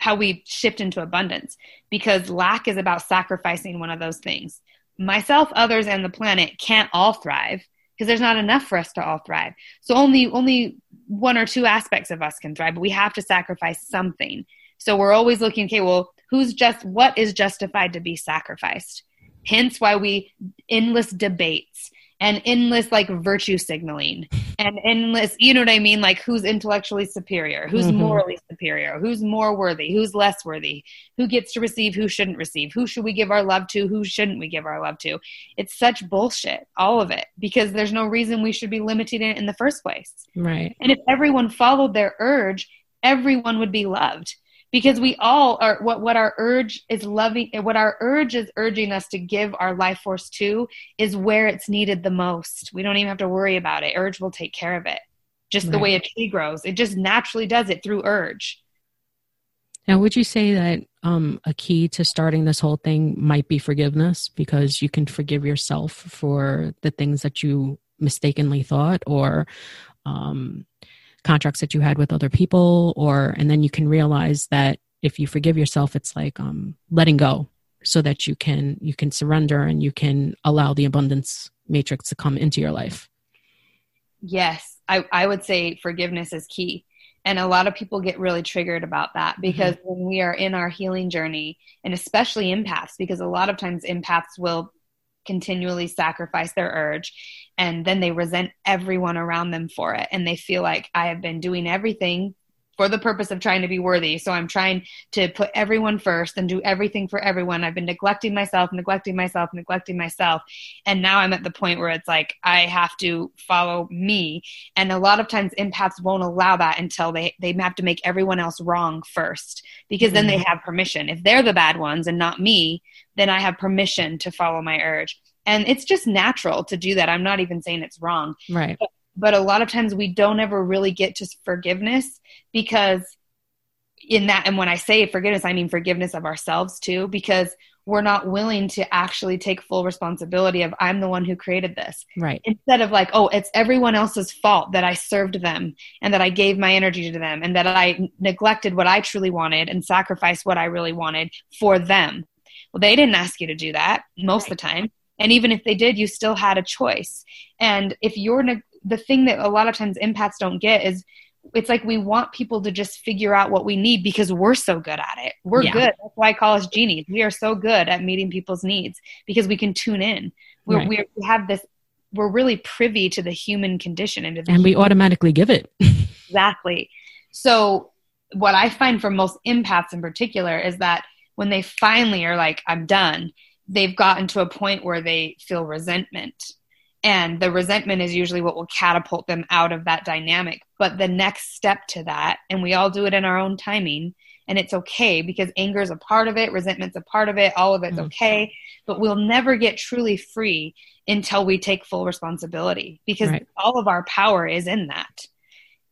how we shift into abundance. Because lack is about sacrificing one of those things. Myself, others, and the planet can't all thrive because there's not enough for us to all thrive. So only only one or two aspects of us can thrive, but we have to sacrifice something. So we're always looking, okay, well, who's just what is justified to be sacrificed? Hence why we endless debates and endless like virtue signaling and endless you know what i mean? Like who's intellectually superior? Who's mm-hmm. morally superior? Who's more worthy? Who's less worthy? Who gets to receive? Who shouldn't receive? Who should we give our love to? Who shouldn't we give our love to? It's such bullshit all of it because there's no reason we should be limiting it in the first place. Right. And if everyone followed their urge everyone would be loved because we all are what what our urge is loving what our urge is urging us to give our life force to is where it's needed the most. We don't even have to worry about it. Urge will take care of it. Just right. the way a tree grows. It just naturally does it through urge. Now would you say that um, a key to starting this whole thing might be forgiveness? Because you can forgive yourself for the things that you mistakenly thought or um, contracts that you had with other people or and then you can realize that if you forgive yourself it's like um, letting go so that you can you can surrender and you can allow the abundance matrix to come into your life yes i, I would say forgiveness is key and a lot of people get really triggered about that mm-hmm. because mm-hmm. when we are in our healing journey and especially empaths because a lot of times empaths will continually sacrifice their urge and then they resent everyone around them for it. And they feel like i have been doing everything for the purpose of trying to be worthy. So i'm trying to put everyone first and do everything for everyone. I've been neglecting myself neglecting myself neglecting myself. And now i'm at the point where it's like i have to follow me. And a lot of times empaths won't allow that until they they have to make everyone else wrong first because mm-hmm. then they mm-hmm. have permission. If they're the bad ones and not me then i have permission to follow my urge. And it's just natural to do that. I'm not even saying it's wrong. Right. But, but a lot of times we don't ever really get to forgiveness because in that and when i say forgiveness i mean forgiveness of ourselves too because we're not willing to actually take full responsibility of i'm the one who created this. Right. Instead of like oh it's everyone else's fault that i served them and that i gave my energy to them and that i neglected what i truly wanted and sacrificed what i really wanted for them. Well they didn't ask you to do that most right. of the time. And even if they did you still had a choice. And if you're ne- the thing that a lot of times empaths don't get is it's like we want people to just figure out what we need because we're so good at it. We're yeah. good. That's why I call us genies. We are so good at meeting people's needs because we can tune in. We're, right. we're, we have this, we're really privy to the human condition. And, and we automatically give it. [laughs] exactly. So, what I find for most empaths in particular is that when they finally are like, I'm done, they've gotten to a point where they feel resentment and the resentment is usually what will catapult them out of that dynamic. But the next step to that and we all do it in our own timing and it's okay because anger is a part of it resentment's a part of it all of it's mm-hmm. okay. But we'll never get truly free until we take full responsibility because right. all of our power is in that.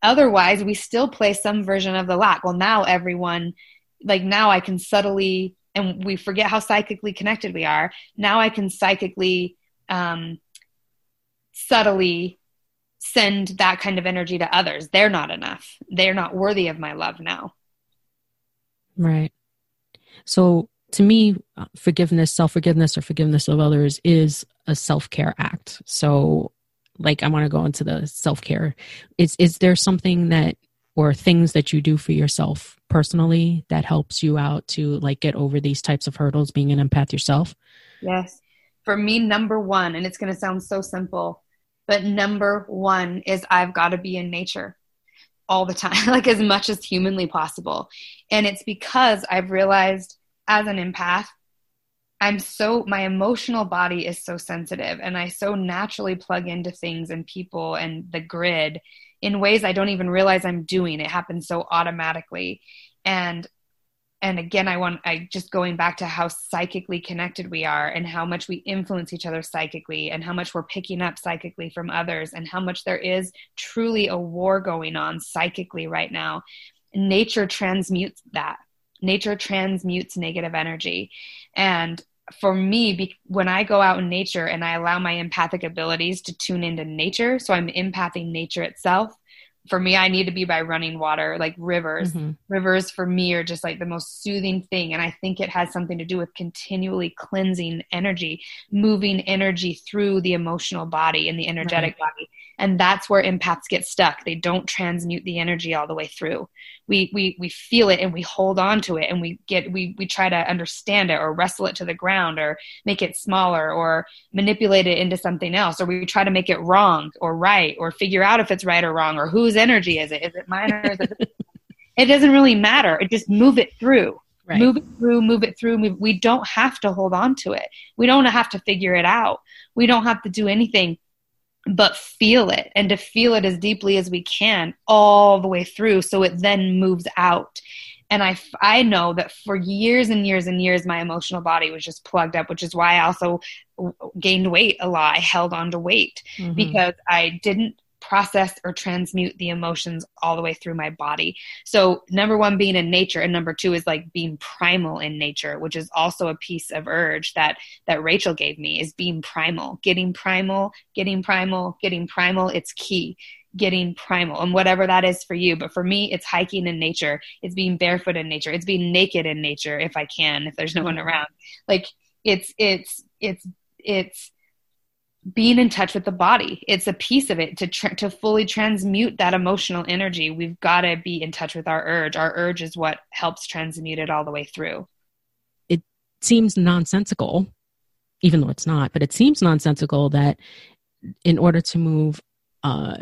Otherwise we still play some version of the lack well now everyone like now i can subtly and we forget how psychically connected we are. Now i can psychically um, subtly send that kind of energy to others. They're not enough. They're not worthy of my love now. Right. So to me, forgiveness, self forgiveness, or forgiveness of others is a self care act. So, like, I want to go into the self care. Is is there something that or things that you do for yourself personally that helps you out to like get over these types of hurdles being an empath yourself? Yes. For me, number one, and it's going to sound so simple, but number one is I've got to be in nature all the time, [laughs] like as much as humanly possible. And it's because I've realized as an empath, I'm so, my emotional body is so sensitive and I so naturally plug into things and people and the grid in ways I don't even realize I'm doing. It happens so automatically. And and again i want i just going back to how psychically connected we are and how much we influence each other psychically and how much we're picking up psychically from others and how much there is truly a war going on psychically right now nature transmutes that. Nature transmutes negative energy. And for me when i go out in nature and i allow my empathic abilities to tune into nature so i'm empathing nature itself for me i need to be by running water like rivers mm-hmm. rivers for me are just like the most soothing thing and i think it has something to do with continually cleansing energy moving energy through the emotional body and the energetic right. body and that's where empaths get stuck they don't transmute the energy all the way through we we we feel it and we hold on to it and we get we we try to understand it or wrestle it to the ground or make it smaller or manipulate it into something else or we try to make it wrong or right or figure out if it's right or wrong or whose energy is it is it mine or is it [laughs] it doesn't really matter it just move it through Right. Move it through, move it through. Move. We don't have to hold on to it. We don't have to figure it out. We don't have to do anything but feel it and to feel it as deeply as we can all the way through so it then moves out and I, I know that for years and years and years my emotional body was just plugged up which is why i also gained weight a lot i held on to weight mm-hmm. because i didn't process or transmute the emotions all the way through my body. So, number one, being in nature, and number two is like being primal in nature, which is also a piece of urge that that Rachel gave me is being primal, getting primal, getting primal, getting primal. It's key getting primal and whatever that is for you. But for me, it's hiking in nature. It's being barefoot in nature. It's being naked in nature if I can, if there's no one around. Like it's, it's, it's, it's being in touch with the body. It's a piece of it to to fully transmute that emotional energy. We've got to be in touch with our urge. Our urge is what helps transmute it all the way through. It seems nonsensical even though it's not but it seems nonsensical that in order to move uh,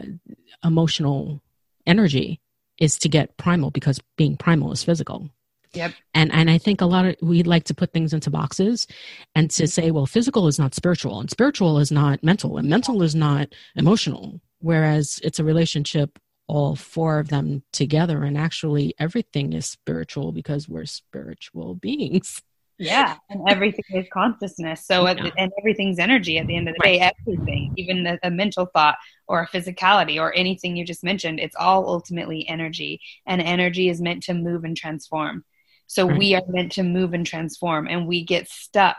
emotional energy is to get primal because being primal is physical Yep. And and I think a lot of we like to put things into boxes and to say, well, physical is not spiritual and spiritual is not mental and mental is not emotional. Whereas it's a relationship all four of them together and actually everything is spiritual because we're spiritual beings. Yeah, and everything is consciousness. So, yeah. and everything's energy at the end of the day. Everything, even a mental thought or a physicality or anything you just mentioned, it's all ultimately energy. And energy is meant to move and transform. So right. we are meant to move and transform, and we get stuck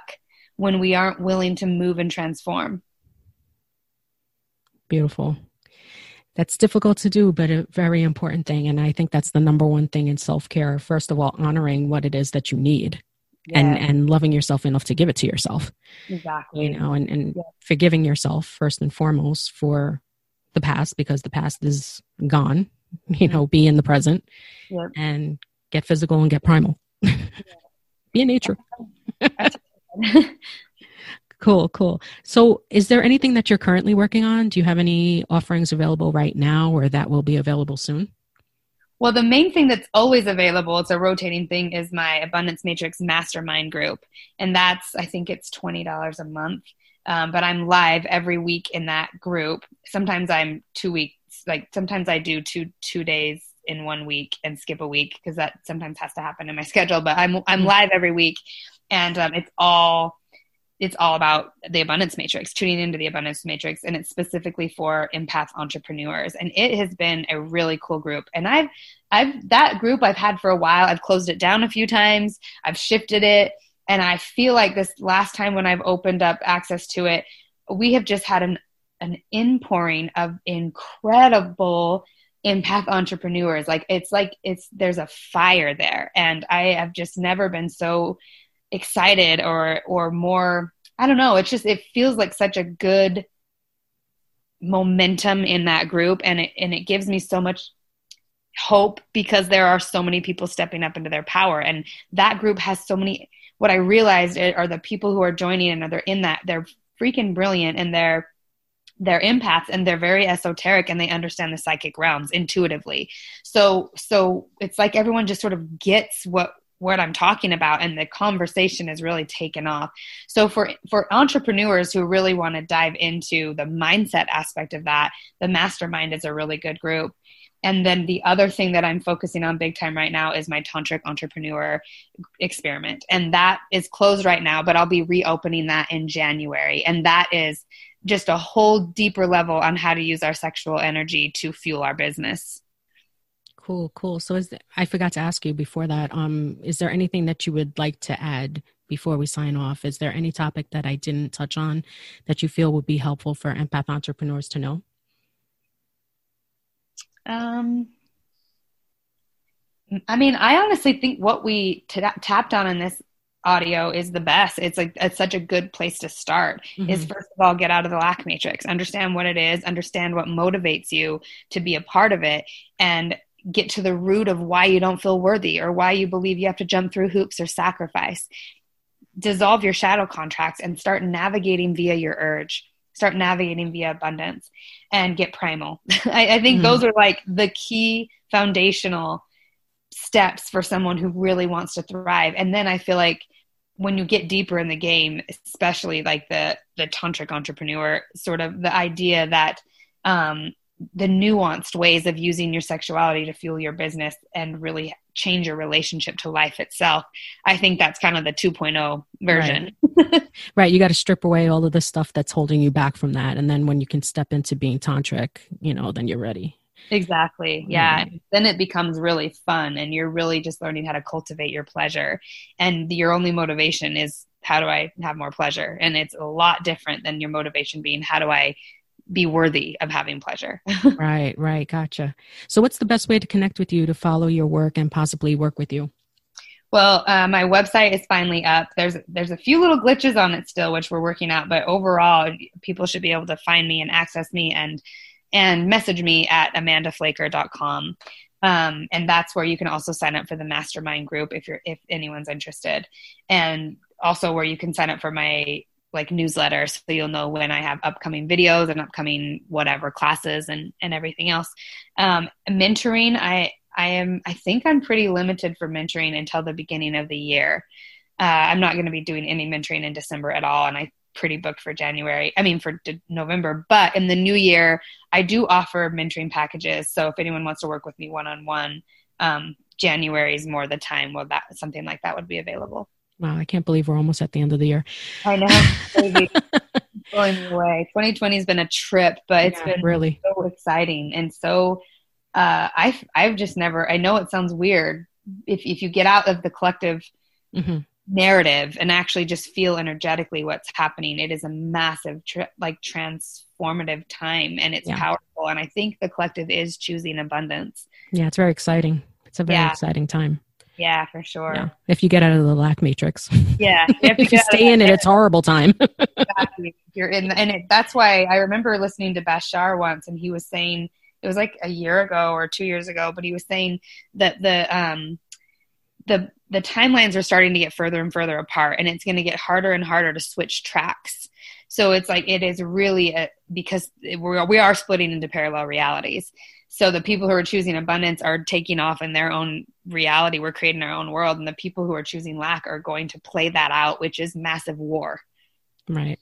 when we aren't willing to move and transform. Beautiful. That's difficult to do, but a very important thing. And I think that's the number one thing in self care. First of all, honoring what it is that you need. Yeah. and and loving yourself enough to give it to yourself exactly you know and, and yeah. forgiving yourself first and foremost for the past because the past is gone [laughs] you know be in the present yep. and get physical and get primal be in nature. [laughs] cool, cool. So, is there anything that you're currently working on? Do you have any offerings available right now or that will be available soon? Well, the main thing that's always available, it's a rotating thing, is my Abundance Matrix Mastermind group. And that's, I think it's $20 a month. Um, but I'm live every week in that group. Sometimes I'm two weeks, like sometimes I do two two days in one week and skip a week because that sometimes has to happen in my [laughs] schedule. But I'm I'm mm-hmm. live every week, and um, it's all it's all about the abundance matrix tuning into the abundance matrix. And it's specifically for empath entrepreneurs. And it has been a really cool group. And i've i've that group i've had for a while i've closed it down a few times. I've shifted it. And i feel like this last time when i've opened up access to it we have just had an an inpouring of incredible empath entrepreneurs. Like it's like it's there's a fire there. And i have just never been so excited or or more i don't know. It's just it feels like such a good momentum in that group. And it and it gives me so much hope because there are so many people stepping up into their power. And that group has so many what i realized are the people who are joining and they're in that they're freaking brilliant and they're they're empaths and they're very esoteric and they understand the psychic realms intuitively so so it's like everyone just sort of gets what what I'm talking about and the conversation has really taken off. So for for entrepreneurs who really want to dive into the mindset aspect of that, the mastermind is a really good group. And then the other thing that I'm focusing on big time right now is my tantric entrepreneur experiment. And that is closed right now, but I'll be reopening that in January. And that is just a whole deeper level on how to use our sexual energy to fuel our business. Cool, cool. So is I forgot to ask you before that. Um, is there anything that you would like to add before we sign off? Is there any topic that I didn't touch on that you feel would be helpful for empath entrepreneurs to know? Um, I mean, I honestly think what we t- tapped on in this audio is the best. It's like it's such a good place to start. Mm-hmm. Is first of all get out of the lack matrix, understand what it is, understand what motivates you to be a part of it, and get to the root of why you don't feel worthy or why you believe you have to jump through hoops or sacrifice. Dissolve your shadow contracts and start navigating via your urge. Start navigating via abundance and get primal. [laughs] I, I, think mm those are like the key foundational steps for someone who really wants to thrive. And then I feel like when you get deeper in the game, especially like the the tantric entrepreneur, sort of the idea that um, the nuanced ways of using your sexuality to fuel your business and really change your relationship to life itself. I think that's kind of the 2.0 version. Right. [laughs] right. You got to strip away all of the stuff that's holding you back from that. And then when you can step into being tantric, you know, then you're ready. Exactly. Yeah. Mm. Then it becomes really fun and you're really just learning how to cultivate your pleasure. And your only motivation is how do I have more pleasure? And it's a lot different than your motivation being how do I be worthy of having pleasure. [laughs] right, right. Gotcha. So, what's the best way to connect with you to follow your work and possibly work with you? Well, uh, my website is finally up. There's there's a few little glitches on it still, which we're working out. But overall, people should be able to find me and access me and and message me at amandaflaker.com. Um, and that's where you can also sign up for the mastermind group if you're if anyone's interested, and also where you can sign up for my like newsletter so you'll know when I have upcoming videos and upcoming whatever classes and and everything else. Um, mentoring, I I am I think I'm pretty limited for mentoring until the beginning of the year. Uh, I'm not going to be doing any mentoring in December at all, and I pretty booked for January. I mean for d- November, but in the new year, I do offer mentoring packages. So if anyone wants to work with me one on one, January is more the time. Well, that something like that would be available. Wow, I can't believe we're almost at the end of the year. I know. Going [laughs] away. 2020 has been a trip, but it's yeah, been really so exciting and so uh, I've I've just never. I know it sounds weird if if you get out of the collective mm-hmm. Narrative and actually just feel energetically what's happening. It is a massive, like transformative time, and it's yeah. powerful. And I think the collective is choosing abundance. Yeah, it's very exciting. It's a very yeah. exciting time. Yeah, for sure. Yeah. If you get out of the lack matrix. Yeah. If [laughs] you, if you stay in it, it's horrible time. [laughs] exactly. You're in, and it, that's why I remember listening to Bashar once, and he was saying it was like a year ago or two years ago, but he was saying that the um the the timelines are starting to get further and further apart, and it's going to get harder and harder to switch tracks. So it's like it is really a, because we're, we are splitting into parallel realities. So the people who are choosing abundance are taking off in their own reality. We're creating our own world. And the people who are choosing lack are going to play that out, which is massive war. Right.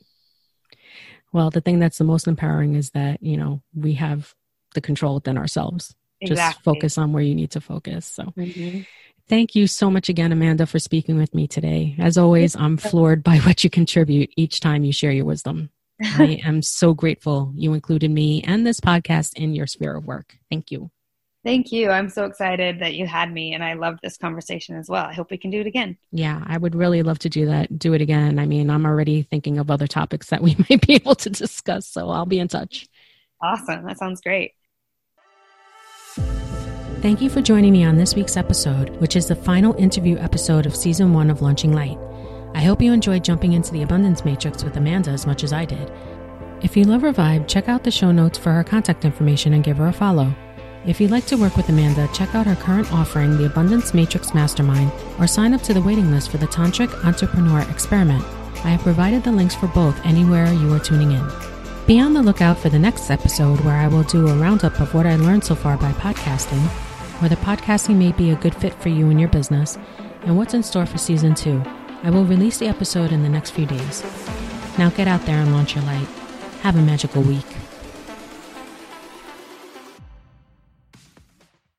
Well, the thing that's the most empowering is that, you know, we have the control within ourselves. Exactly. Just focus on where you need to focus. So mm-hmm. Thank you so much again, Amanda, for speaking with me today. As always, I'm floored by what you contribute each time you share your wisdom. [laughs] I am so grateful you included me and this podcast in your sphere of work. Thank you. Thank you. I'm so excited that you had me and I loved this conversation as well. I hope we can do it again. Yeah, I would really love to do that, do it again. I mean, I'm already thinking of other topics that we [laughs] might be able to discuss, so I'll be in touch. Awesome. That sounds great. Thank you for joining me on this week's episode, which is the final interview episode of season one of Launching Light. I hope you enjoyed jumping into the Abundance Matrix with Amanda as much as I did. If you love her vibe, check out the show notes for her contact information and give her a follow. If you'd like to work with Amanda, check out her current offering, the Abundance Matrix Mastermind, or sign up to the waiting list for the Tantric Entrepreneur Experiment. I have provided the links for both anywhere you are tuning in. Be on the lookout for the next episode where I will do a roundup of what I learned so far by podcasting, whether podcasting may be a good fit for you and your business, and what's in store for season two. I will release the episode in the next few days. Now get out there and launch your light. Have a magical week.